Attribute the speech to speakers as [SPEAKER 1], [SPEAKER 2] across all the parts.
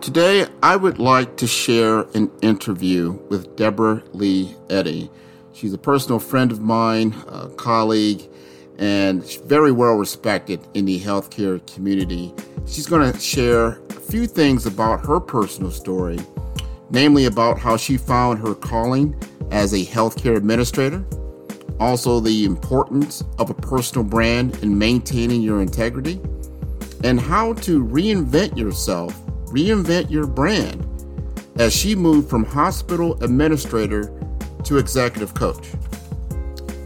[SPEAKER 1] Today, I would like to share an interview with Deborah Lee Eddy. She's a personal friend of mine, a colleague, and very well respected in the healthcare community. She's going to share a few things about her personal story, namely about how she found her calling as a healthcare administrator, also the importance of a personal brand in maintaining your integrity, and how to reinvent yourself reinvent your brand as she moved from hospital administrator to executive coach.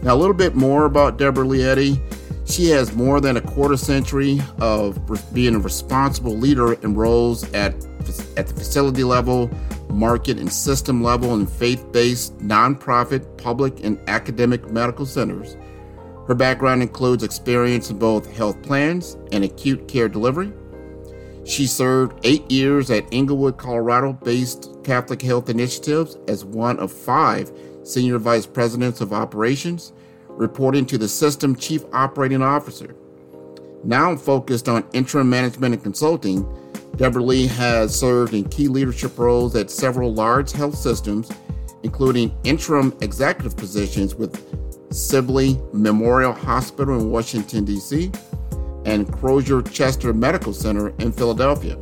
[SPEAKER 1] Now, a little bit more about Deborah Lee Eddy. She has more than a quarter century of being a responsible leader in roles at, at the facility level, market and system level, and faith based, nonprofit, public, and academic medical centers. Her background includes experience in both health plans and acute care delivery she served eight years at Englewood, Colorado based Catholic Health Initiatives as one of five Senior Vice Presidents of Operations, reporting to the System Chief Operating Officer. Now focused on interim management and consulting, Deborah Lee has served in key leadership roles at several large health systems, including interim executive positions with Sibley Memorial Hospital in Washington, D.C., and Crozer Chester Medical Center in Philadelphia.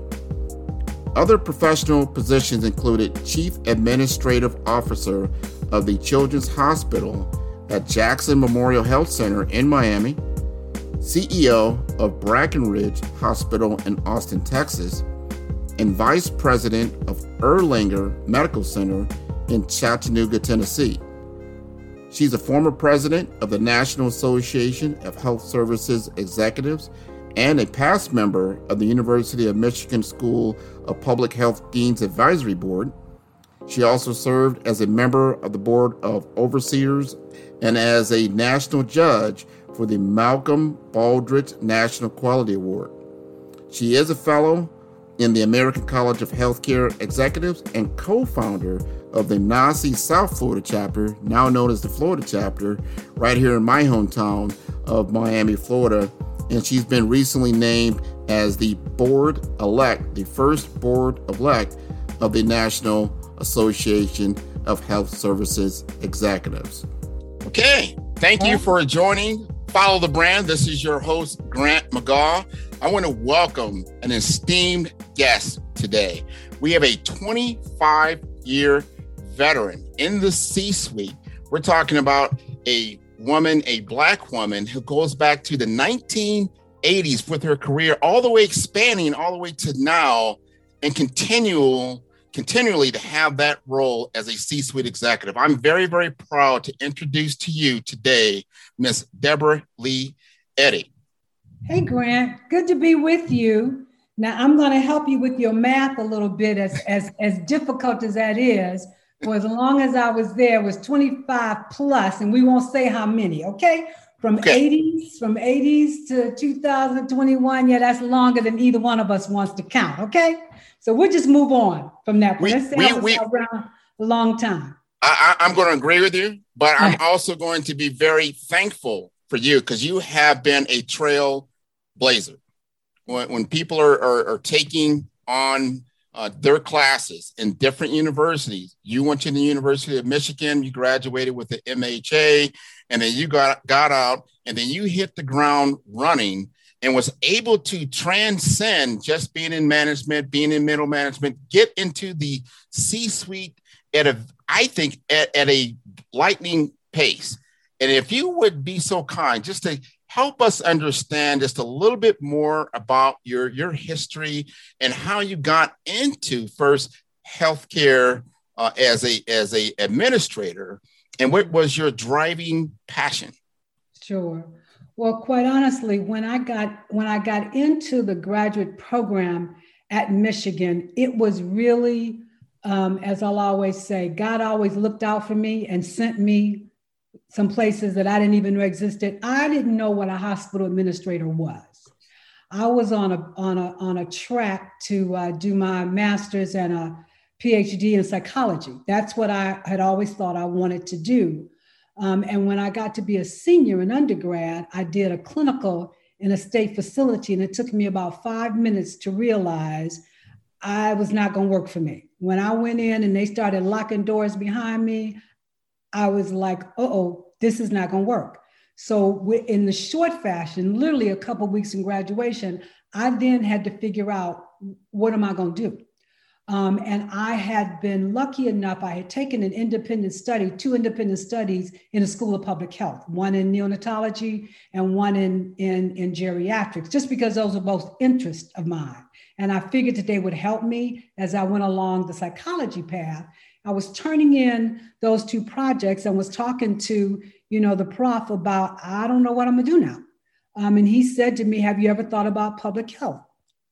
[SPEAKER 1] Other professional positions included Chief Administrative Officer of the Children's Hospital at Jackson Memorial Health Center in Miami, CEO of Brackenridge Hospital in Austin, Texas, and Vice President of Erlanger Medical Center in Chattanooga, Tennessee. She's a former president of the National Association of Health Services Executives and a past member of the University of Michigan School of Public Health Dean's Advisory Board. She also served as a member of the Board of Overseers and as a national judge for the Malcolm Baldrige National Quality Award. She is a fellow in the American College of Healthcare Executives and co founder of the NAHSE South Florida chapter, now known as the Florida chapter, right here in my hometown of Miami, Florida. And she's been recently named as the board elect, the first board elect of the National Association of Health Services Executives. Okay, thank you for joining Follow the Brand. This is your host, Grant McGaugh. I want to welcome an esteemed guest today. We have a 25 year veteran in the C suite. We're talking about a woman, a black woman who goes back to the 1980s with her career all the way expanding all the way to now and continual continually to have that role as a C-suite executive. I'm very, very proud to introduce to you today Miss Deborah Lee Eddy.
[SPEAKER 2] Hey Grant, good to be with you. Now I'm going to help you with your math a little bit as as as difficult as that is for as long as I was there was 25 plus, and we won't say how many, okay? From okay. 80s, from 80s to 2021, yeah, that's longer than either one of us wants to count, okay? So we'll just move on from that.
[SPEAKER 1] We,
[SPEAKER 2] Let's
[SPEAKER 1] say we, we,
[SPEAKER 2] around a long time.
[SPEAKER 1] I, am going to agree with you, but I'm also going to be very thankful for you because you have been a trailblazer. When, when people are, are, are taking on uh, their classes in different universities, you went to the University of Michigan, you graduated with the MHA, and then you got, got out, and then you hit the ground running and was able to transcend just being in management, being in middle management, get into the C suite at a, I think, at, at a lightning pace. And if you would be so kind, just to help us understand just a little bit more about your, your history and how you got into first healthcare uh, as a as a administrator, and what was your driving passion?
[SPEAKER 2] Sure. Well, quite honestly, when I got when I got into the graduate program at Michigan, it was really um, as I'll always say, God always looked out for me and sent me some places that I didn't even know existed. I didn't know what a hospital administrator was. I was on a on a on a track to uh, do my master's and a PhD in psychology. That's what I had always thought I wanted to do. Um, and when I got to be a senior in undergrad, I did a clinical in a state facility, and it took me about five minutes to realize I was not going to work for me. When I went in and they started locking doors behind me, I was like, oh, this is not going to work. So, in the short fashion, literally a couple weeks in graduation, I then had to figure out what am I going to do? Um, and I had been lucky enough, I had taken an independent study, two independent studies in the School of Public Health, one in neonatology and one in, in, in geriatrics, just because those were both interests of mine. And I figured that they would help me as I went along the psychology path. I was turning in those two projects and was talking to, you know, the prof about, I don't know what I'm gonna do now. Um, and he said to me, Have you ever thought about public health?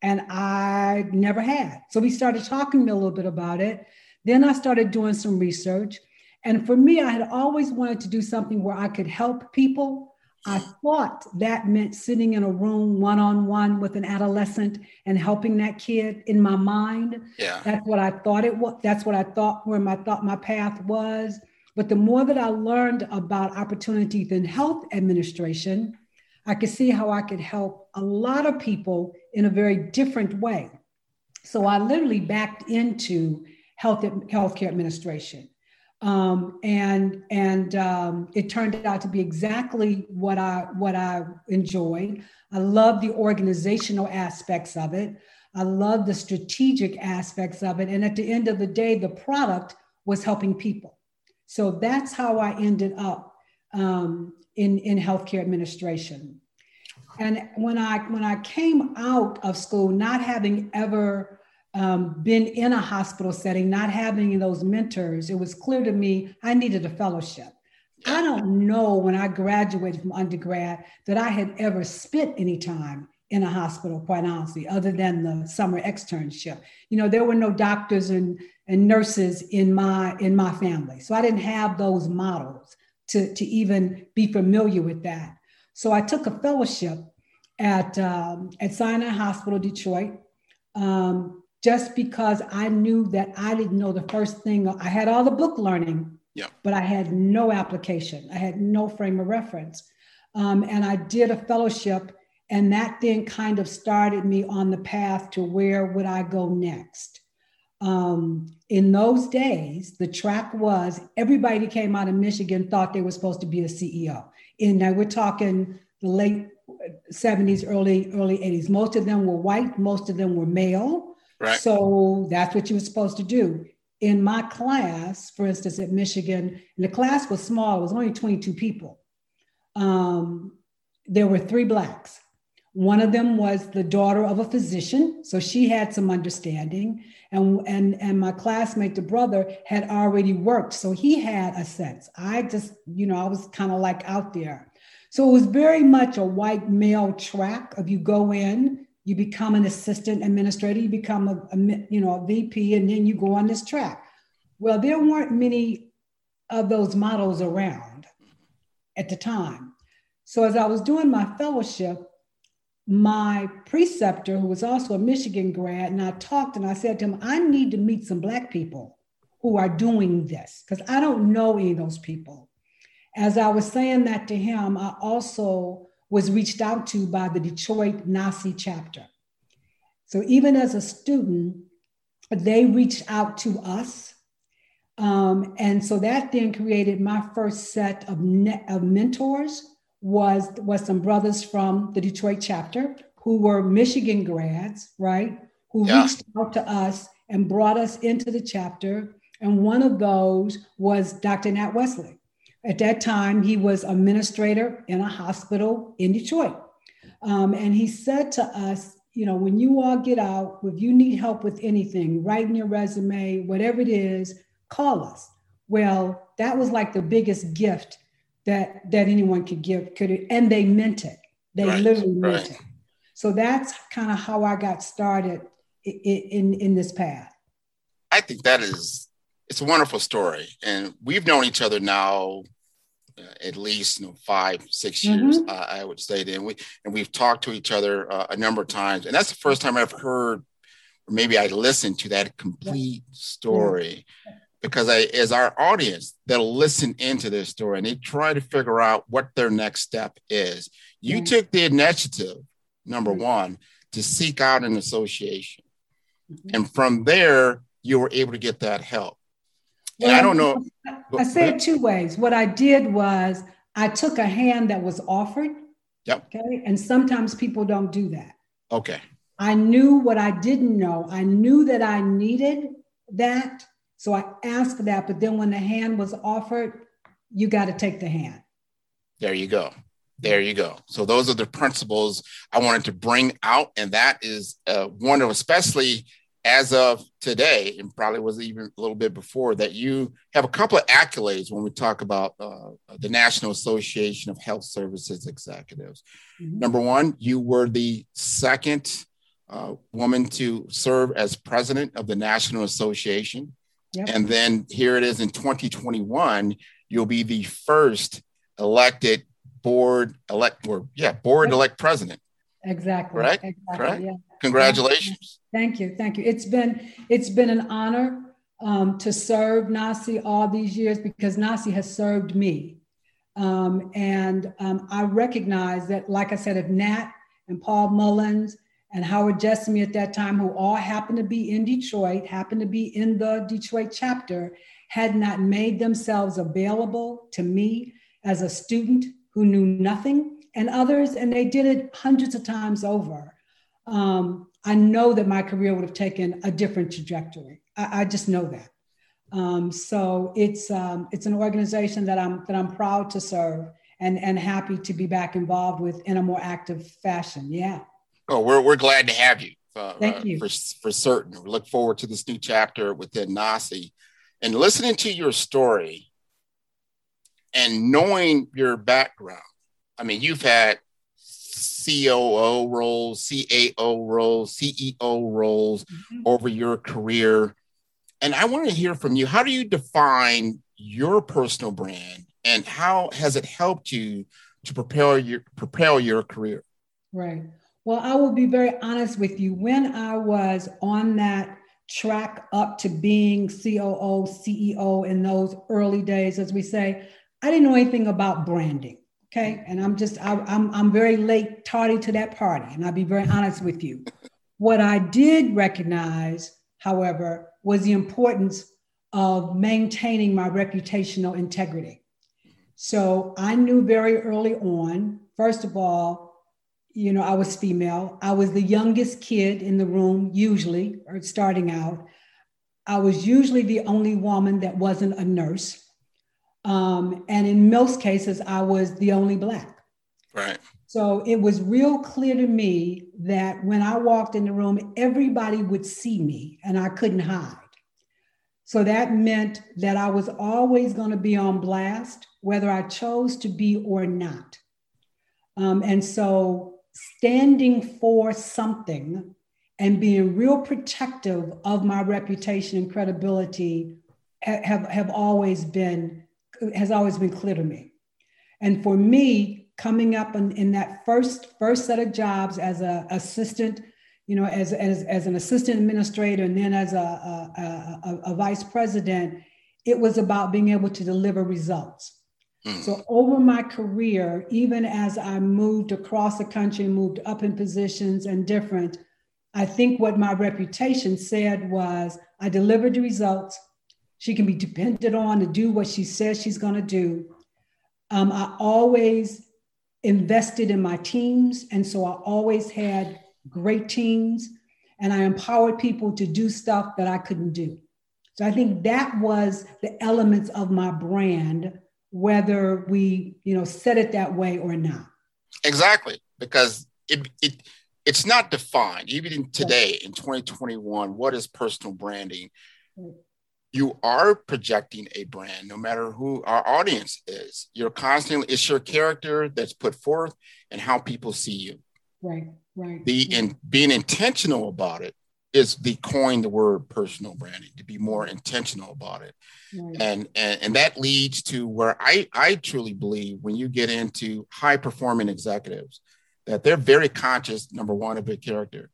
[SPEAKER 2] And I never had. So we started talking a little bit about it. Then I started doing some research. And for me, I had always wanted to do something where I could help people I thought that meant sitting in a room one on one with an adolescent and helping that kid in my mind.
[SPEAKER 1] Yeah.
[SPEAKER 2] That's what I thought it was. That's what I thought where my thought my path was. But the more that I learned about opportunities in health administration, I could see how I could help a lot of people in a very different way. So I literally backed into health healthcare administration. Um, and and um, it turned out to be exactly what I what I enjoyed. I love the organizational aspects of it. I love the strategic aspects of it. And at the end of the day, the product was helping people. So that's how I ended up um, in in healthcare administration. And when I when I came out of school, not having ever um, been in a hospital setting, not having those mentors, it was clear to me I needed a fellowship. I don't know when I graduated from undergrad that I had ever spent any time in a hospital, quite honestly, other than the summer externship. You know, there were no doctors and, and nurses in my in my family. So I didn't have those models to, to even be familiar with that. So I took a fellowship at, um, at Sinai Hospital, Detroit. Um, just because I knew that I didn't know the first thing. I had all the book learning,
[SPEAKER 1] yeah.
[SPEAKER 2] but I had no application. I had no frame of reference. Um, and I did a fellowship, and that then kind of started me on the path to where would I go next. Um, in those days, the track was everybody that came out of Michigan thought they were supposed to be a CEO. And now we're talking the late 70s, early early 80s. Most of them were white, most of them were male.
[SPEAKER 1] Right.
[SPEAKER 2] So that's what you were supposed to do. In my class, for instance, at Michigan, and the class was small, it was only 22 people. Um, there were three Blacks. One of them was the daughter of a physician, so she had some understanding. And, and, and my classmate, the brother, had already worked, so he had a sense. I just, you know, I was kind of like out there. So it was very much a white male track of you go in, you become an assistant administrator, you become a, a, you know a VP, and then you go on this track. Well, there weren't many of those models around at the time. So as I was doing my fellowship, my preceptor, who was also a Michigan grad, and I talked and I said to him, I need to meet some black people who are doing this because I don't know any of those people. As I was saying that to him, I also was reached out to by the Detroit NAHSE chapter. So even as a student, they reached out to us. Um, and so that then created my first set of, ne- of mentors was, was some brothers from the Detroit chapter who were Michigan grads, right? Who yeah. reached out to us and brought us into the chapter. And one of those was Dr. Nat Wesley. At that time, he was administrator in a hospital in Detroit. Um, and he said to us, you know, when you all get out, if you need help with anything, writing your resume, whatever it is, call us. Well, that was like the biggest gift that that anyone could give. Could and they meant it. They right, literally meant right. it. So that's kind of how I got started in, in in this path.
[SPEAKER 1] I think that is it's a wonderful story, and we've known each other now uh, at least you know five six years mm-hmm. uh, i would say then we and we've talked to each other uh, a number of times. And that's the first time i've heard or maybe i listened to that complete story. Because I, as our audience they'll listen into this story and they try to figure out what their next step is. You took the initiative number one to seek out an association. Mm-hmm. and from there you were able to get that help well, I don't know.
[SPEAKER 2] I said two ways. What I did was I took a hand that was offered.
[SPEAKER 1] Yep.
[SPEAKER 2] Okay. And sometimes people don't do that.
[SPEAKER 1] Okay.
[SPEAKER 2] I knew what I didn't know. I knew that I needed that. So I asked for that. But then when the hand was offered, you got to take the hand.
[SPEAKER 1] There you go. There you go. So those are the principles I wanted to bring out. And that is uh, one of, especially as of today, and probably was even a little bit before, that you have a couple of accolades when we talk about uh, the National Association of Health Services Executives. Mm-hmm. Number one, you were the second uh, woman to serve as president of the National Association. Yep. And then here it is in 2021, you'll be the first elected board elect or yeah, board elect president.
[SPEAKER 2] Exactly.
[SPEAKER 1] Right?
[SPEAKER 2] Exactly.
[SPEAKER 1] Correct? Yeah. Congratulations.
[SPEAKER 2] Thank you. Thank you. It's been it's been an honor um, to serve NAHSE all these years because NAHSE has served me. Um, and um, I recognize that, like I said, if Nat and Paul Mullins and Howard Jessamy at that time, who all happened to be in Detroit, happened to be in the Detroit chapter, had not made themselves available to me as a student who knew nothing, and others, and they did it hundreds of times over um, I know that my career would have taken a different trajectory. I, I just know that. Um, so it's um, it's an organization that I'm that I'm proud to serve and and happy to be back involved with in a more active fashion. Yeah.
[SPEAKER 1] Oh, we're we're glad to have you.
[SPEAKER 2] Uh, Thank you
[SPEAKER 1] for for certain. We look forward to this new chapter within NAHSE, and listening to your story and knowing your background. I mean, you've had COO roles, CAO roles, CEO roles mm-hmm. over your career. And I want to hear from you. How do you define your personal brand and how has it helped you to prepare your propel your career?
[SPEAKER 2] Right. Well, I will be very honest with you. When I was on that track up to being COO, CEO in those early days, as we say, I didn't know anything about branding. Okay. And I'm just, I, I'm, I'm very late, tardy to that party. And I'll be very honest with you. What I did recognize, however, was the importance of maintaining my reputational integrity. So I knew very early on, first of all, you know, I was female. I was the youngest kid in the room, usually, or starting out. I was usually the only woman that wasn't a nurse. Um, and in most cases, I was the only Black.
[SPEAKER 1] Right.
[SPEAKER 2] So it was real clear to me that when I walked in the room, everybody would see me and I couldn't hide. So that meant that I was always going to be on blast, whether I chose to be or not. Um, and so standing for something and being real protective of my reputation and credibility have, have always been has always been clear to me. And for me, coming up in, in that first first set of jobs as an assistant you know, as, as, as an assistant administrator and then as a, a, a, a vice president, it was about being able to deliver results. Mm. So over my career, even as I moved across the country, moved up in positions and different, I think what my reputation said was I delivered the results. She can be depended on to do what she says she's going to do. Um, I always invested in my teams. And so I always had great teams and I empowered people to do stuff that I couldn't do. So I think that was the elements of my brand, whether we, you know, said it that way or not.
[SPEAKER 1] Exactly, because it, it it's not defined even today in 2021 what is personal branding you are projecting a brand no matter who our audience is. You're constantly it's your character that's put forth and how people see you.
[SPEAKER 2] Right right.
[SPEAKER 1] The and being intentional about it is the coin the word personal branding to be more intentional about it. Right. and, and and that leads to where i i truly believe when you get into high performing executives that they're very conscious, number one, of their character,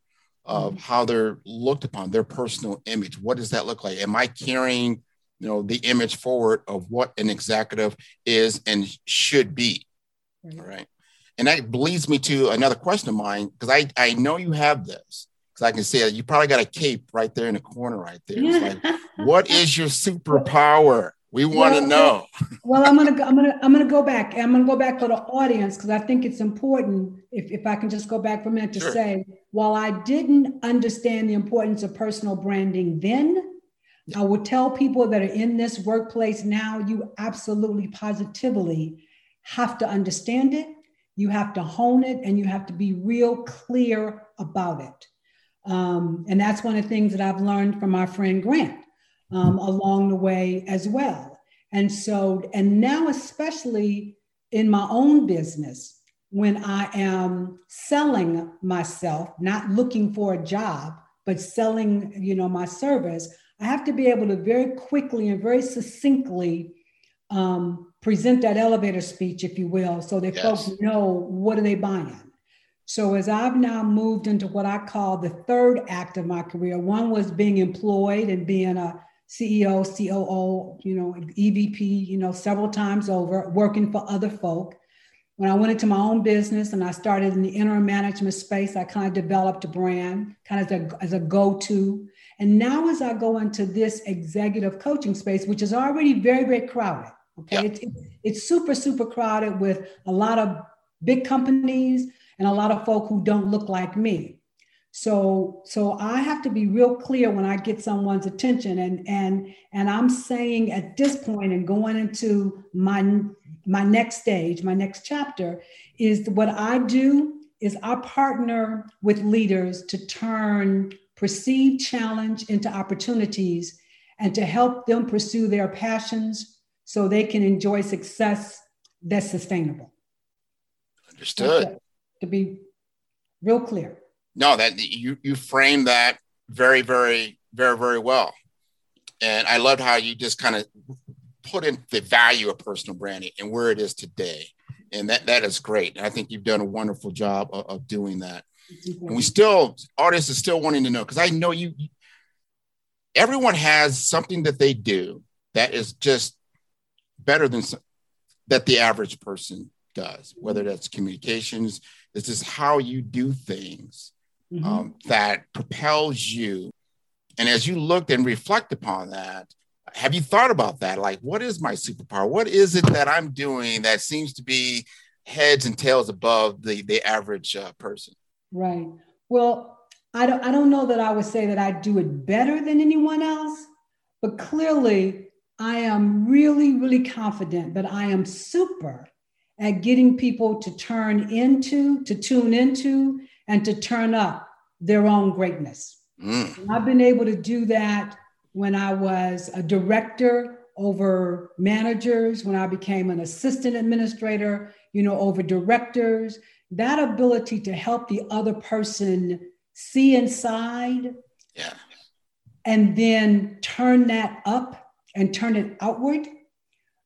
[SPEAKER 1] of mm-hmm. how they're looked upon, their personal image. What does that look like? Am I carrying, you know, the image forward of what an executive is and should be? Right. All right. And that leads me to another question of mine, because I, I know you have this. Because I can see it. You probably got a cape right there in the corner, right there. Like, what is your superpower? We want to well, know.
[SPEAKER 2] well, I'm gonna I'm gonna I'm gonna go back. I'm gonna go back for the audience because I think it's important. If if I can just go back for a minute to sure. say, while I didn't understand the importance of personal branding then, I would tell people that are in this workplace now, you absolutely positively have to understand it. You have to hone it, and you have to be real clear about it. Um, and that's one of the things that I've learned from my friend Grant um, along the way as well. And so, and now, especially in my own business, when I am selling myself, not looking for a job, but selling, you know, my service, I have to be able to very quickly and very succinctly um, present that elevator speech, if you will, so that yes. folks know what are they buying. So as I've now moved into what I call the third act of my career, one was being employed and being a CEO, COO, you know, EVP, you know, several times over, working for other folk. When I went into my own business and I started in the interim management space, I kind of developed a brand, kind of as a, as a go-to. And now as I go into this executive coaching space, which is already very, very crowded, okay, yeah. it's, it's super, super crowded with a lot of big companies and a lot of folk who don't look like me. So, so I have to be real clear when I get someone's attention, and and and I'm saying at this point and going into my my next stage, my next chapter, is what I do is I partner with leaders to turn perceived challenge into opportunities and to help them pursue their passions so they can enjoy success that's sustainable.
[SPEAKER 1] Understood.
[SPEAKER 2] To be real clear
[SPEAKER 1] no, that you you frame that very, very, very, very well. And I loved how you just kind of put in the value of personal branding and where it is today. And that that is great. And I think you've done a wonderful job of, of doing that. And we still, artists are still wanting to know because I know you. Everyone has something that they do that is just better than that the average person does. Whether that's communications, this is how you do things mm-hmm. um, that propels you. And as you looked and reflect upon that, have you thought about that? Like, what is my superpower? What is it that I'm doing that seems to be heads and tails above the, the average uh, person?
[SPEAKER 2] Right. Well, I don't, I don't know that I would say that I do it better than anyone else, but clearly I am really, really confident that I am super at getting people to turn into, to tune into, and to turn up their own greatness. Mm. I've been able to do that when I was a director over managers, when I became an assistant administrator, you know, over directors. That ability to help the other person see inside
[SPEAKER 1] yeah.
[SPEAKER 2] and then turn that up and turn it outward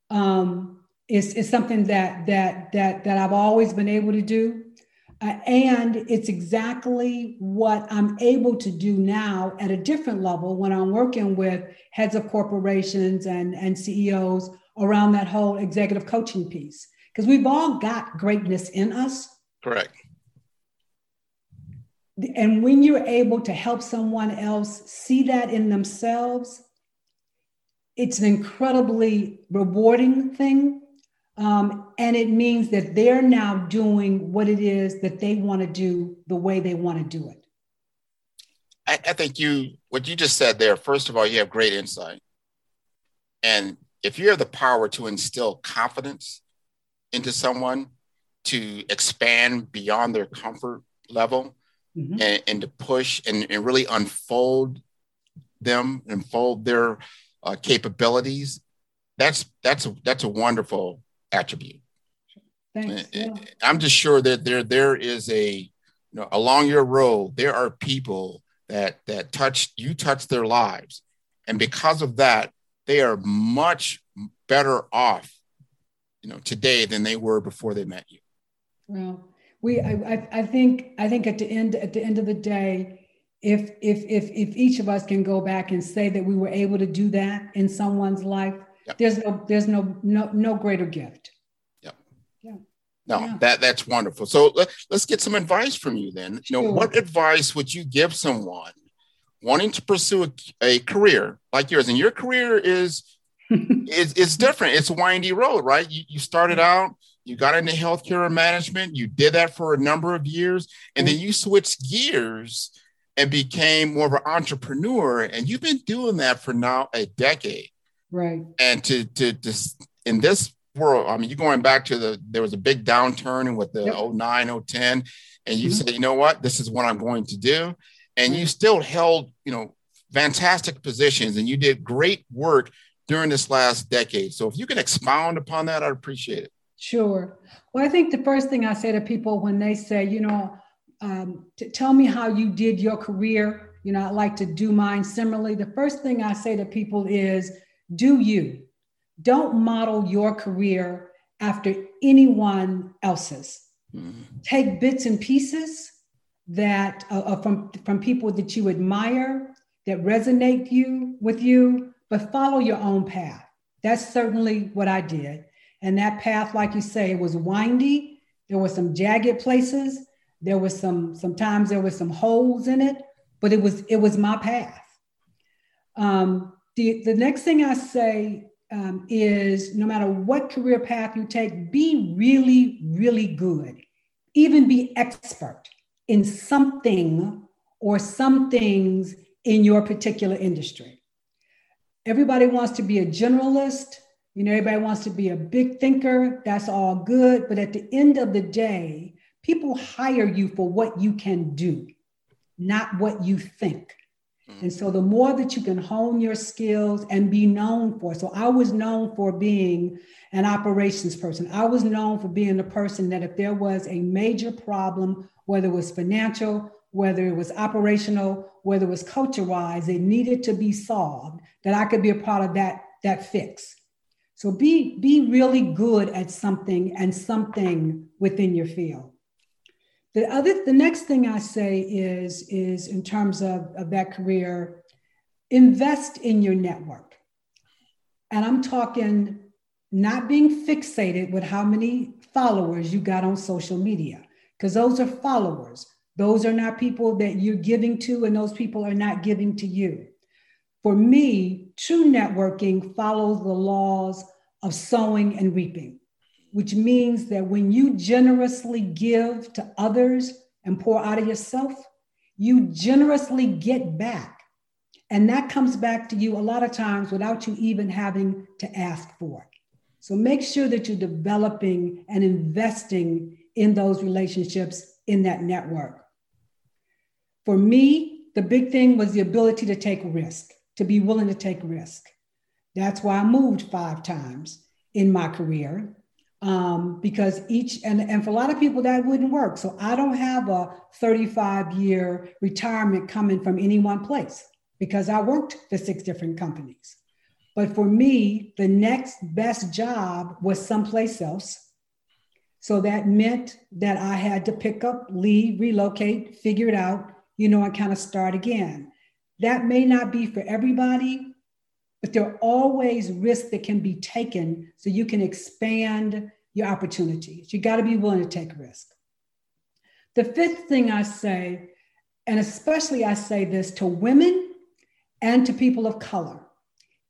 [SPEAKER 2] um, is, is something that that that that I've always been able to do. Uh, and it's exactly what I'm able to do now at a different level when I'm working with heads of corporations and, and CEOs around that whole executive coaching piece. Because we've all got greatness in us.
[SPEAKER 1] Correct.
[SPEAKER 2] And when you're able to help someone else see that in themselves, it's an incredibly rewarding thing um, and it means that they're now doing what it is that they want to do the way they want to do it.
[SPEAKER 1] I, I think you, what you just said there, first of all, you have great insight. And if you have the power to instill confidence into someone to expand beyond their comfort level mm-hmm. and, and, to push and, and, really unfold them, unfold their uh, capabilities, that's that's a, that's a wonderful attribute.
[SPEAKER 2] Thanks. Eh, eh, yeah.
[SPEAKER 1] Eh, I'm just sure that there there is a you know along your road there are people that that touch you touch their lives, and because of that they are much better off you know today than they were before they met you.
[SPEAKER 2] Well, we I, I think I think at the end at the end of the day, if if if if each of us can go back and say that we were able to do that in someone's life Yep. There's no there's no no no greater gift.
[SPEAKER 1] Yep. Yeah. No, yeah. that that's wonderful. So let, let's get some advice from you then. You know, what advice would you give someone wanting to pursue a, a career like yours? And your career is is is different. It's a windy road, right? You, you started out, you got into healthcare management, you did that for a number of years, and then you switched gears and became more of an entrepreneur. And you've been doing that for now a decade.
[SPEAKER 2] Right.
[SPEAKER 1] And to to just in this world, I mean, you're going back to the there was a big downturn with the yep. 09, 010, and you mm-hmm. say, you know what, this is what I'm going to do. And you still held, you know, fantastic positions and you did great work during this last decade. So if you can expound upon that, I'd appreciate it.
[SPEAKER 2] Sure. Well, I think the first thing I say to people when they say, you know, um, tell me how you did your career, you know, I'd like to do mine similarly. The first thing I say to people is, do you. Don't model your career after anyone else's. Mm-hmm. Take bits and pieces that uh, uh, from from people that you admire that resonate you with you, but follow your own path. That's certainly what I did. And that path, like you say, was windy. There were some jagged places. There was some sometimes there was some holes in it, but it was it was my path. Um, the, the next thing I say um, is no matter what career path you take, be really, really good. Even be expert in something or some things in your particular industry. Everybody wants to be a generalist. You know, everybody wants to be a big thinker. That's all good. But at the end of the day, people hire you for what you can do, not what you think. Mm-hmm. And so the more that you can hone your skills and be known for. So I was known for being an operations person. I was known for being the person that if there was a major problem, whether it was financial, whether it was operational, whether it was culture wise, it needed to be solved, that I could be a part of that, that fix. So be, be really good at something and something within your field. The other, the next thing I say is, is in terms of, of that career, invest in your network. And I'm talking not being fixated with how many followers you got on social media, because those are followers. Those are not people that you're giving to, and those people are not giving to you. For me, true networking follows the laws of sowing and reaping which means that when you generously give to others and pour out of yourself, you generously get back. And that comes back to you a lot of times without you even having to ask for it. So make sure that you're developing and investing in those relationships in that network. For me, the big thing was the ability to take risk, to be willing to take risk. That's why I moved five times in my career um, because each and, and for a lot of people that wouldn't work. So i don't have a 35 year retirement coming from any one place because i worked for six different companies. But for me the next best job was someplace else. So that meant that I had to pick up, leave, relocate, figure it out, you know, and kind of start again. That may not be for everybody, but there are always risks that can be taken so you can expand your opportunities. You got to be willing to take risk. The fifth thing I say, and especially I say this to women and to people of color,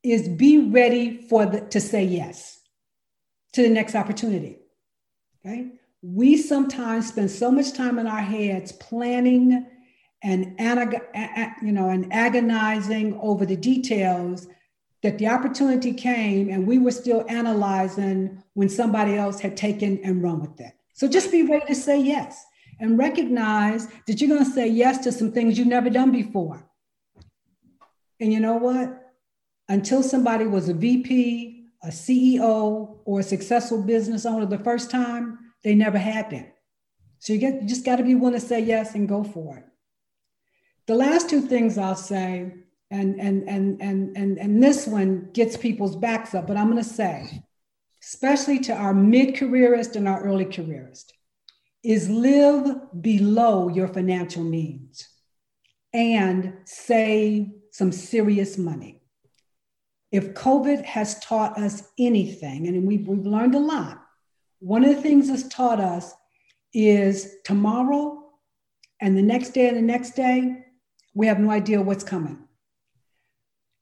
[SPEAKER 2] is be ready for the, to say yes to the next opportunity. Okay. We sometimes spend so much time in our heads planning and you know and agonizing over the details that the opportunity came and we were still analyzing when somebody else had taken and run with it. So just be ready to say yes and recognize that you're going to say yes to some things you've never done before. And you know what? Until somebody was a VP, a CEO, or a successful business owner the first time, they never had been. So you get you just got to be willing to say yes and go for it. The last two things I'll say, and and and and and, and this one gets people's backs up, but I'm going to say, especially to our mid-careerist and our early careerist, is live below your financial means and save some serious money. If COVID has taught us anything, and we've, we've learned a lot, one of the things it's taught us is tomorrow and the next day and the next day, we have no idea what's coming.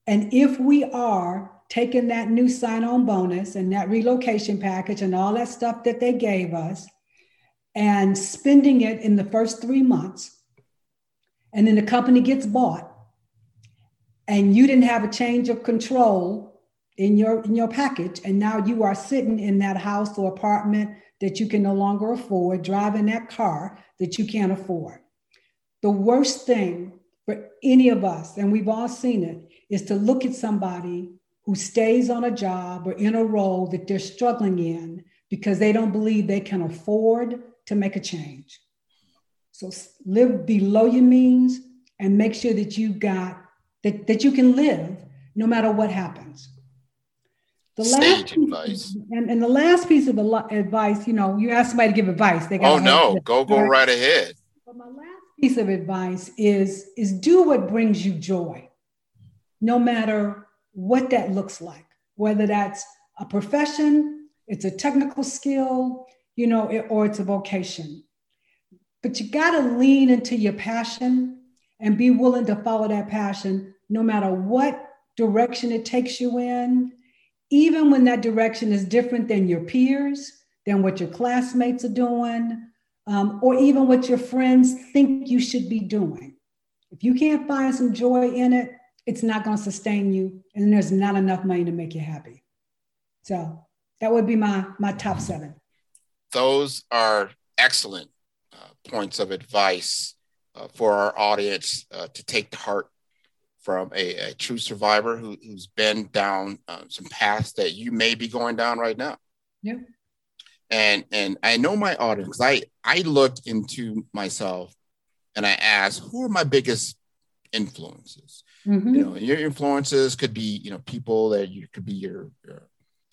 [SPEAKER 2] And if we are taking that new sign on bonus and that relocation package and all that stuff that they gave us and spending it in the first three months, and then the company gets bought, and you didn't have a change of control in your in your package and now you are sitting in that house or apartment that you can no longer afford driving that car that you can't afford. The worst thing for any of us and we've all seen it is to look at somebody who stays on a job or in a role that they're struggling in because they don't believe they can afford to make a change so live below your means and make sure that you got that, that you can live no matter what happens
[SPEAKER 1] the last advice.
[SPEAKER 2] And, and the last piece of advice, you know, you ask somebody to give advice.
[SPEAKER 1] They got oh no, go go right, right ahead.
[SPEAKER 2] But my last piece of advice is is do what brings you joy, no matter what that looks like. Whether that's a profession, it's a technical skill, you know, or it's a vocation. But you got to lean into your passion and be willing to follow that passion, no matter what direction it takes you in even when that direction is different than your peers, than what your classmates are doing, um, or even what your friends think you should be doing. If you can't find some joy in it, it's not going to sustain you, and there's not enough money to make you happy. So that would be my my top seven.
[SPEAKER 1] Those are excellent uh, points of advice uh, for our audience uh, to take to heart from a, a true survivor who, has been down uh, some paths that you may be going down right now.
[SPEAKER 2] Yeah.
[SPEAKER 1] And and I know my audience. I I looked into myself and I asked, who are my biggest influences? Mm-hmm. You know, your influences could be you know people that you could be your your,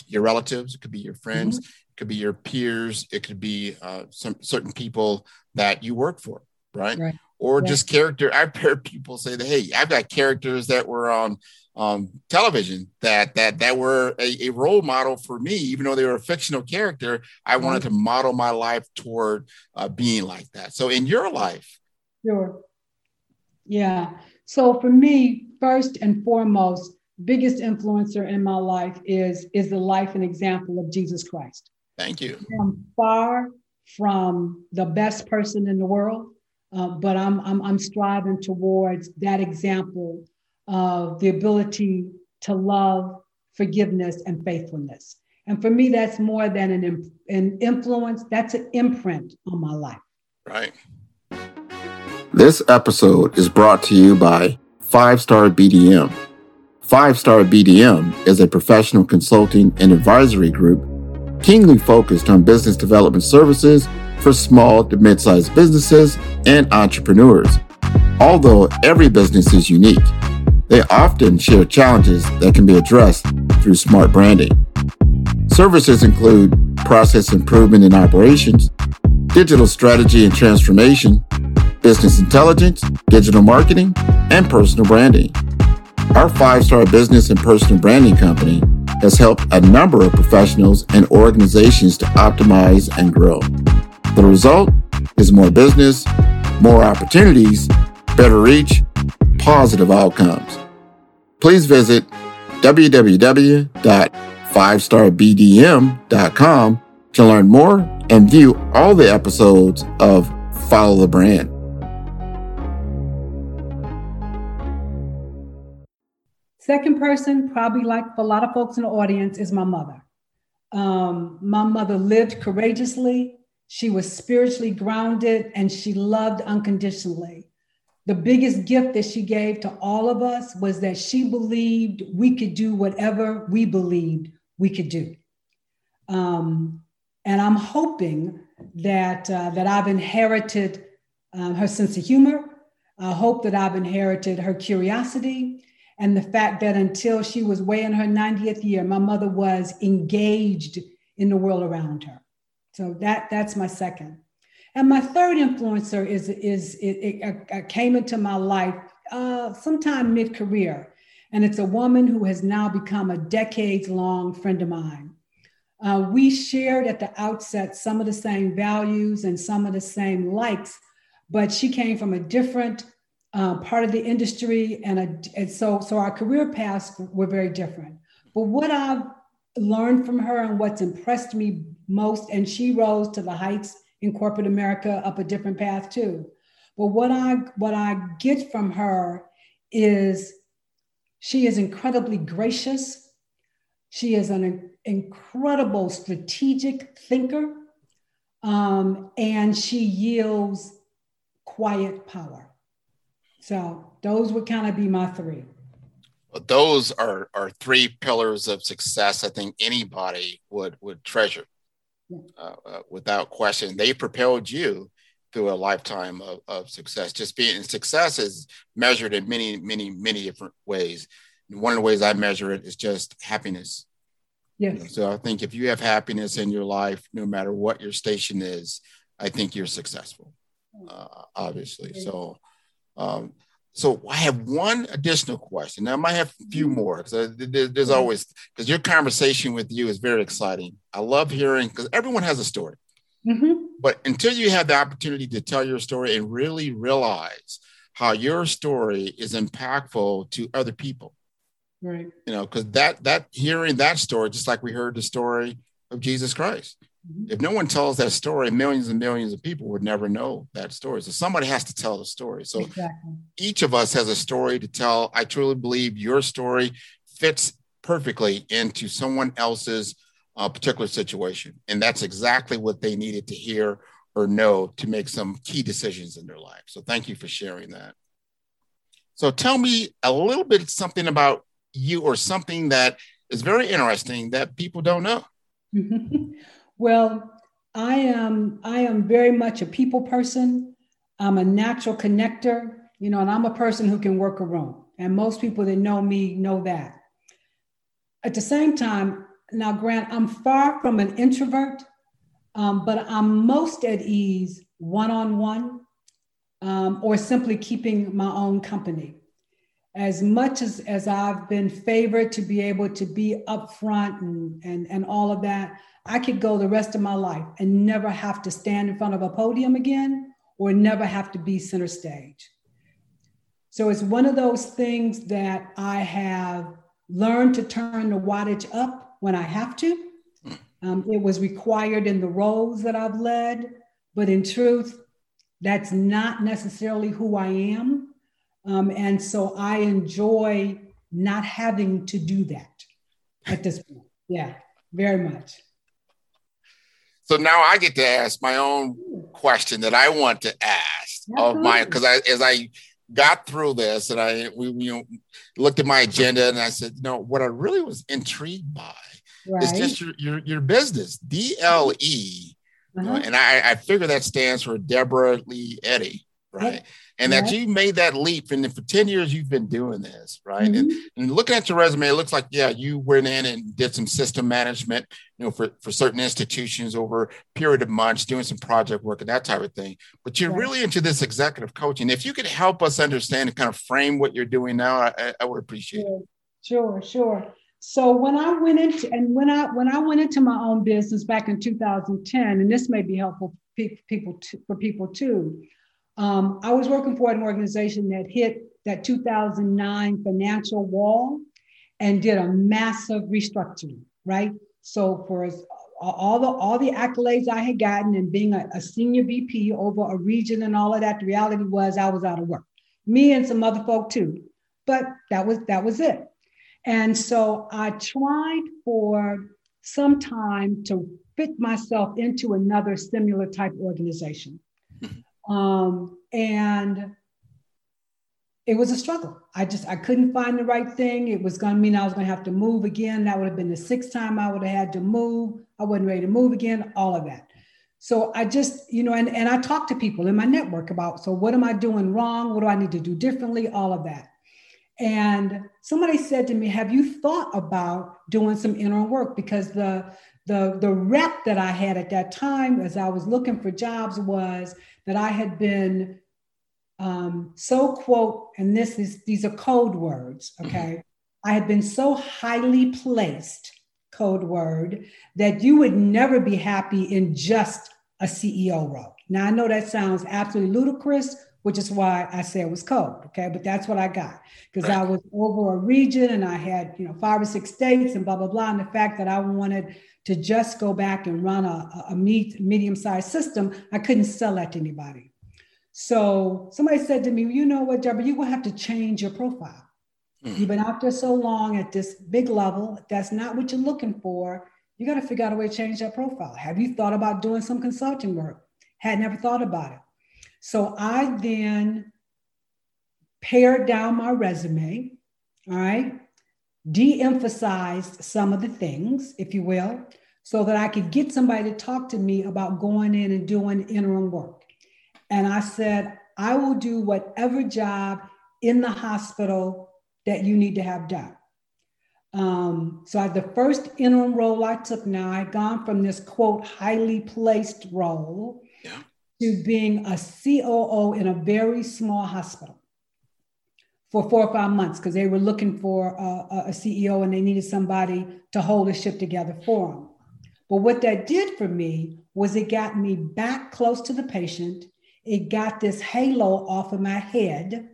[SPEAKER 1] your relatives, it could be your friends, mm-hmm. it could be your peers, it could be uh, some certain people that you work for, right? right or yeah. just character. I've heard people say that, hey, I've got characters that were on um, television that that that were a, a, role model for me, even though they were a fictional character. I wanted to model my life toward uh, being like that. So, in your life,
[SPEAKER 2] sure, yeah. So for me, first and foremost, biggest influencer in my life is is the life and example of Jesus Christ.
[SPEAKER 1] Thank you.
[SPEAKER 2] I'm far from the best person in the world. Uh, but I'm, I'm, I'm striving towards that example of the ability to love, forgiveness, and faithfulness. And for me, that's more than an, an influence, that's an imprint on my life.
[SPEAKER 1] Right. This episode is brought to you by Five Star BDM. Five Star BDM is a professional consulting and advisory group keenly focused on business development services for small to mid sized businesses and entrepreneurs. Although every business is unique, they often share challenges that can be addressed through smart branding. Services include process improvement and operations, digital strategy and transformation, business intelligence, digital marketing, and personal branding. Our five star business and personal branding company has helped a number of professionals and organizations to optimize and grow. The result is more business, more opportunities, better reach, positive outcomes. Please visit www.fivestarbdm.com to learn more and view all the episodes of Follow the Brand.
[SPEAKER 2] Second person, probably like a lot of folks in the audience, is my mother. Um, my mother lived courageously. She was spiritually grounded and she loved unconditionally. The biggest gift that she gave to all of us was that she believed we could do whatever we believed we could do. Um, and I'm hoping that, uh, that I've inherited um, her sense of humor. I hope that I've inherited her curiosity and the fact that until she was way in her 90th year, my mother was engaged in the world around her. So that that's my second. And my third influencer is is it, it, it came into my life uh, sometime mid career, and it's a woman who has now become a decades long friend of mine. Uh, we shared at the outset some of the same values and some of the same likes, but she came from a different uh, part of the industry, and, a, and so so our career paths were very different. But what I've learned from her and what's impressed me most, and she rose to the heights in corporate America up a different path too. But what I what I get from her is she is incredibly gracious. She is an incredible strategic thinker, um, and she yields quiet power. So those would kind of be my three.
[SPEAKER 1] Well, those are are three pillars of success. I think anybody would would treasure, yeah. uh, uh, without question. They propelled you through a lifetime of, of success. Just being in success is measured in many, many, many different ways. And one of the ways I measure it is just happiness.
[SPEAKER 2] Yes.
[SPEAKER 1] So I think if you have happiness in your life, no matter what your station is, I think you're successful. Uh, obviously. So um, so I have one additional question. Now I might have a few more because there's always because your conversation with you is very exciting. I love hearing because everyone has a story, mm-hmm. but until you have the opportunity to tell your story and really realize how your story is impactful to other people,
[SPEAKER 2] right?
[SPEAKER 1] You know, because that that hearing that story, just like we heard the story of Jesus Christ, Mm-hmm. If no one tells that story, millions and millions of people would never know that story. So somebody has to tell the story. So exactly. each of us has a story to tell. I truly believe your story fits perfectly into someone else's uh, particular situation. And that's exactly what they needed to hear or know to make some key decisions in their life. So thank you for sharing that. So tell me a little bit something about you or something that is very interesting that people don't know.
[SPEAKER 2] Well, I am I am very much a people person. I'm a natural connector, you know, and I'm a person who can work a room. And most people that know me know that. At the same time, now Grant, I'm far from an introvert, um, but I'm most at ease one-on-one um, or simply keeping my own company. As much as, as I've been favored to be able to be upfront and, and, and all of that, I could go the rest of my life and never have to stand in front of a podium again or never have to be center stage. So it's one of those things that I have learned to turn the wattage up when I have to. Um, it was required in the roles that I've led, but in truth, that's not necessarily who I am. Um, and so I enjoy not having to do that at this point. Yeah, very much.
[SPEAKER 1] So now I get to ask my own question that I want to ask of my because I as I got through this and I we you know looked at my agenda and I said, you know, what I really was intrigued by right. is just your your, your business, DLE. Uh-huh. and I, I figure that stands for Deborah Lee Eddy, right? And that you made that leap, and then for 10 years you've been doing this, right? Mm-hmm. And, and looking at your resume, it looks like, yeah, you went in and did some system management, you know, for, for certain institutions over a period of months, doing some project work and that type of thing. But you're right. really into this executive coaching. If you could help us understand and kind of frame what you're doing now, I, I would appreciate
[SPEAKER 2] sure. it. Sure, sure. So when I went into and when I when I went into my own business back in 2010, and this may be helpful people to, for people too. Um, I was working for an organization that hit that 2009 financial wall and did a massive restructuring, right? So for all the all the accolades I had gotten and being a, a, senior VP over a region and all of that, the reality was I was out of work. Me and some other folk too, but that was that was it. And so I tried for some time to fit myself into another similar type organization. Um, and it was a struggle. I just I couldn't find the right thing. It was going to mean I was going to have to move again. That would have been the sixth time I would have had to move. I wasn't ready to move again. All of that. So I just you know, and and I talked to people in my network about so what am I doing wrong? What do I need to do differently? All of that. And somebody said to me, "Have you thought about doing some interim work?" Because the the the rep that I had at that time, as I was looking for jobs, was that I had been um, so quote, and this is these are code words, mm-hmm. okay. Mm-hmm. I had been so highly placed, code word, that you would never be happy in just a CEO role. Now I know that sounds absolutely ludicrous, which is why I say it was code. Okay. But that's what I got because right. I was over a region and I had, you know, five or six states and blah, blah, blah. And the fact that I wanted to just go back and run a, a medium sized system, I couldn't sell that to anybody. So somebody said to me, you know what, Deborah, you will have to change your profile. Mm. You've been out there so long at this big level. That's not what you're looking for. You got to figure out a way to change that profile. Have you thought about doing some consulting work? Had never thought about it. So I then pared down my resume, all right, de emphasized some of the things, if you will, so that I could get somebody to talk to me about going in and doing interim work. And I said, I will do whatever job in the hospital that you need to have done. Um, so I, the first interim role I took now, I had gone from this quote, highly placed role yeah to being a COO in a very small hospital for four or five months because they were looking for a, a, CEO and they needed somebody to hold the ship together for them. But what that did for me was it got me back close to the patient. It got this halo off of my head,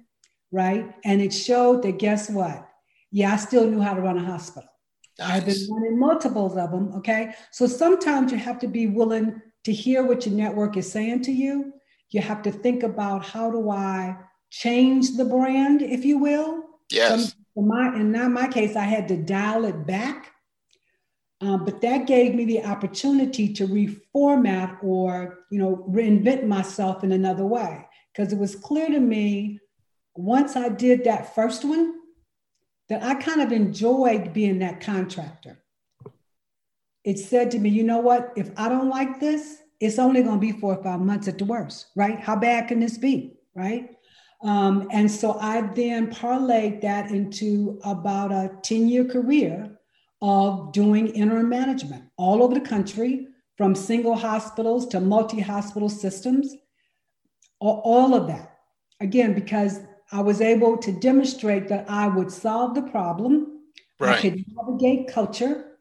[SPEAKER 2] right? And it showed that guess what? Yeah, I still knew how to run a hospital. Nice. I've been running multiples of them. Okay. So sometimes you have to be willing to hear what your network is saying to you, you have to think about how do I change the brand, if you will.
[SPEAKER 1] Yes.
[SPEAKER 2] in my in my case, I had to dial it back. Um, but that gave me the opportunity to reformat or you know reinvent myself in another way because it was clear to me once I did that first one that I kind of enjoyed being that contractor it said to me, you know what? If I don't like this, it's only going to be four or five months at the worst, right? How bad can this be, right? Um, and so I then parlayed that into about a 10 year career of doing interim management all over the country, from single hospitals to multi hospital systems, all of that. Again, because I was able to demonstrate that I would solve the problem, right. I could navigate culture,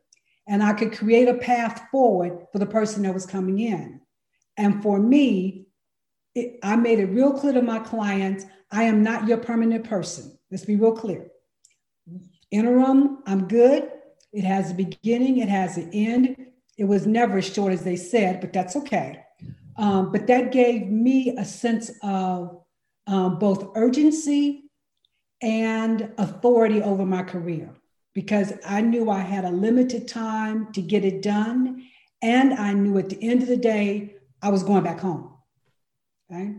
[SPEAKER 2] and I could create a path forward for the person that was coming in. And for me, it, I made it real clear to my clients I am not your permanent person. Let's be real clear. Interim, I'm good. It has a beginning, it has an end. It was never as short as they said, but that's okay. Um, but that gave me a sense of um, both urgency and authority over my career because I knew I had a limited time to get it done. And I knew at the end of the day, I was going back home. Okay.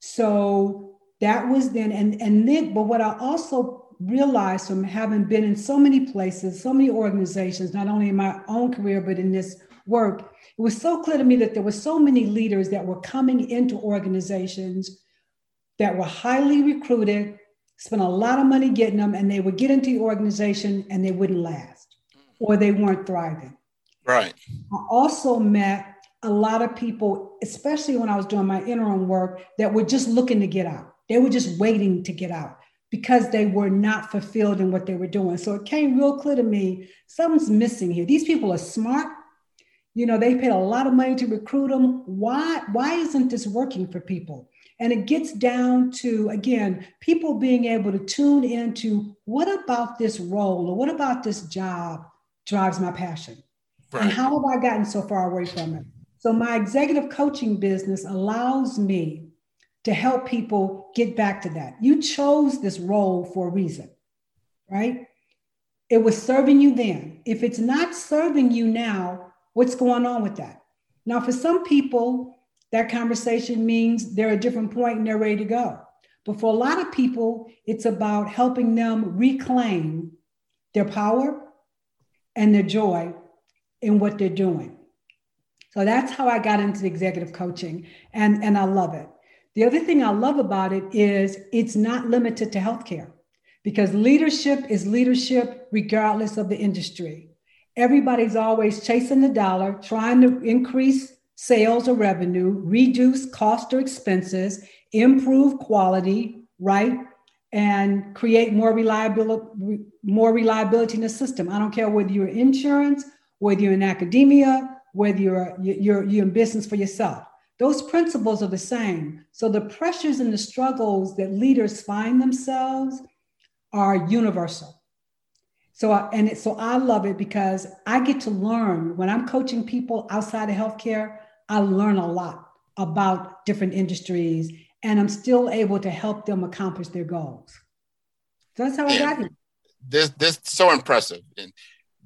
[SPEAKER 2] So that was then, and, and then, but what I also realized from having been in so many places, so many organizations, not only in my own career, but in this work, it was so clear to me that there were so many leaders that were coming into organizations that were highly recruited, spent a lot of money getting them, and they would get into the organization and they wouldn't last mm. or they weren't thriving.
[SPEAKER 1] Right.
[SPEAKER 2] I also met a lot of people, especially when I was doing my interim work, that were just looking to get out. They were just waiting to get out because they were not fulfilled in what they were doing. So it came real clear to me something's missing here. These people are smart. You know, they paid a lot of money to recruit them. Why, why isn't this working for people? And it gets down to, again, people being able to tune into what about this role or what about this job drives my passion? Right. And how have I gotten so far away from it? So, my executive coaching business allows me to help people get back to that. You chose this role for a reason, right? It was serving you then. If it's not serving you now, what's going on with that? Now, for some people, that conversation means they're at a different point and they're ready to go. But for a lot of people, it's about helping them reclaim their power and their joy in what they're doing. So that's how I got into executive coaching, and, and I love it. The other thing I love about it is it's not limited to healthcare because leadership is leadership regardless of the industry. Everybody's always chasing the dollar, trying to increase sales or revenue, reduce cost or expenses, improve quality, right? And create more reliability, more reliability in the system. I don't care whether you're insurance, whether you're in academia, whether you're, you're, you're in business for yourself. Those principles are the same. So the pressures and the struggles that leaders find themselves are universal. So, I, and it, so I love it because I get to learn when I'm coaching people outside of healthcare, I learn a lot about different industries and I'm still able to help them accomplish their goals. So that's how I got here.
[SPEAKER 1] This, this so impressive. And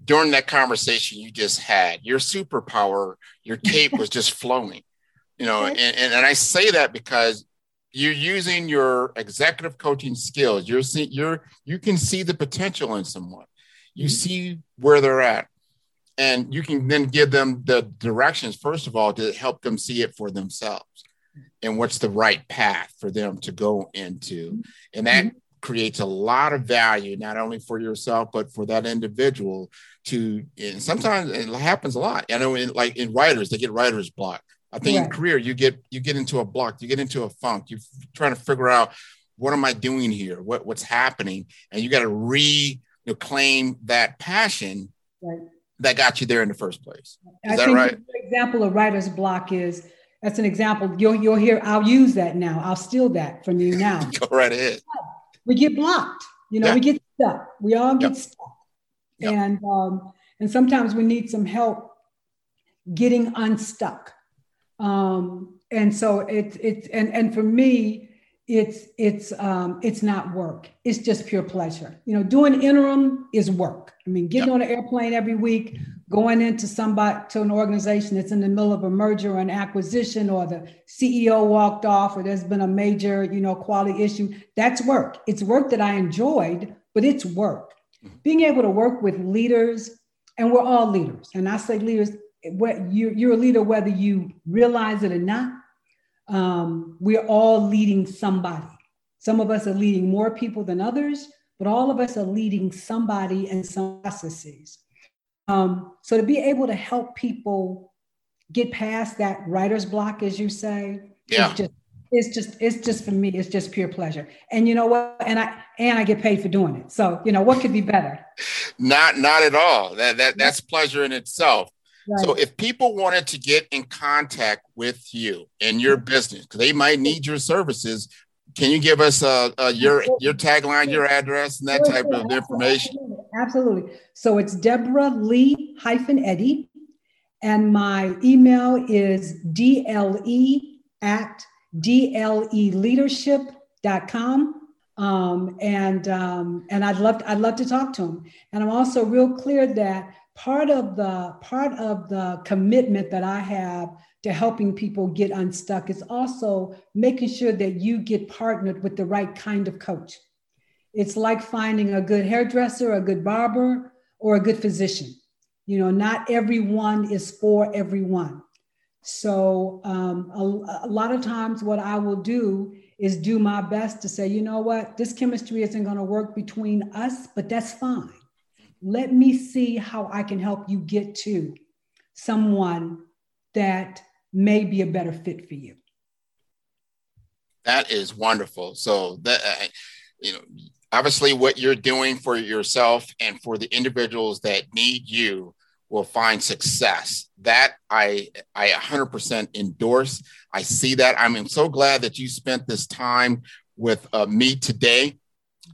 [SPEAKER 1] during that conversation you just had, your superpower, your tape was just flowing, you know, and, and, and I say that because you're using your executive coaching skills. You're see, you're you can see the potential in someone. You see where they're at, and you can then give them the directions first of all to help them see it for themselves, and what's the right path for them to go into, and that mm-hmm. creates a lot of value not only for yourself but for that individual to and sometimes it happens a lot. I know in, like in writers they get writer's block. I think in career you get you get into a block you get into a funk you're trying to figure out what am i doing here? What, what's happening? And you got to reclaim that passion right. that got you there in the first place is I that right
[SPEAKER 2] an example of writer's block is that's an example you'll you'll hear i'll use that now i'll steal that from you now
[SPEAKER 1] go right ahead
[SPEAKER 2] we get blocked. You know, yeah. we get stuck. We all get yep. stuck. Yep. And um, and sometimes we need some help getting unstuck. Um, and so it's it's and and for me, it's it's um, it's not work. It's just pure pleasure. You know, doing interim is work. I mean, getting yep. on an airplane every week, going into somebody to an organization that's in the middle of a merger or an acquisition or the ceo walked off or there's been a major you know quality issue that's work it's work that i enjoyed but it's work mm-hmm. being able to work with leaders and we're all leaders and i say leaders you're a leader whether you realize it or not um, we're all leading somebody some of us are leading more people than others but all of us are leading somebody and some processes um, so to be able to help people get past that writer's block, as you say,
[SPEAKER 1] yeah.
[SPEAKER 2] it's just it's just it's just for me, it's just pure pleasure. And you know what? And I and I get paid for doing it. So you know what could be better?
[SPEAKER 1] Not not at all. That that that's pleasure in itself. Right. So if people wanted to get in contact with you and your business, because they might need your services, can you give us uh, uh, your your tagline, your address, and that type of information?
[SPEAKER 2] Absolutely. So it's Deborah Lee hyphen Eddy, and my email is dle at dleleadership.com. Um, and um, and I'd love to, I'd love to talk to him. And I'm also real clear that part of the part of the commitment that I have to helping people get unstuck is also making sure that you get partnered with the right kind of coach. It's like finding a good hairdresser, a good barber, or a good physician. You know, not everyone is for everyone. So, um, a, a lot of times, what I will do is do my best to say, you know what, this chemistry isn't going to work between us, but that's fine. Let me see how I can help you get to someone that may be a better fit for you.
[SPEAKER 1] That is wonderful. So that you know, obviously, what you're doing for yourself and for the individuals that need you will find success. That I I 100% endorse. I see that. I'm so glad that you spent this time with uh, me today.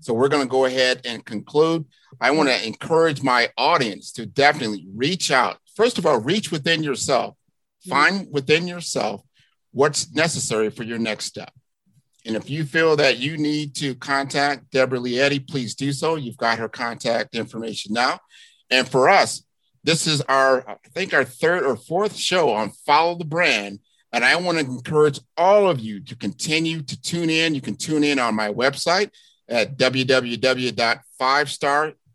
[SPEAKER 1] So we're going to go ahead and conclude. I want to encourage my audience to definitely reach out. First of all, reach within yourself. Mm-hmm. Find within yourself what's necessary for your next step. And if you feel that you need to contact Deborah Eddy, please do so. You've got her contact information now. And for us, this is our, I think, our third or fourth show on Follow the Brand. And I want to encourage all of you to continue to tune in. You can tune in on my website at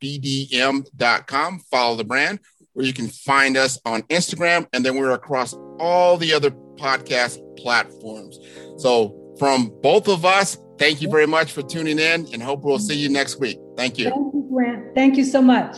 [SPEAKER 1] www.fivestarbdm.com. Follow the brand, where you can find us on Instagram. And then we're across all the other podcast platforms. So from both of us, thank you very much for tuning in and hope we'll see you next week. Thank you.
[SPEAKER 2] Thank you, Grant. Thank you so much.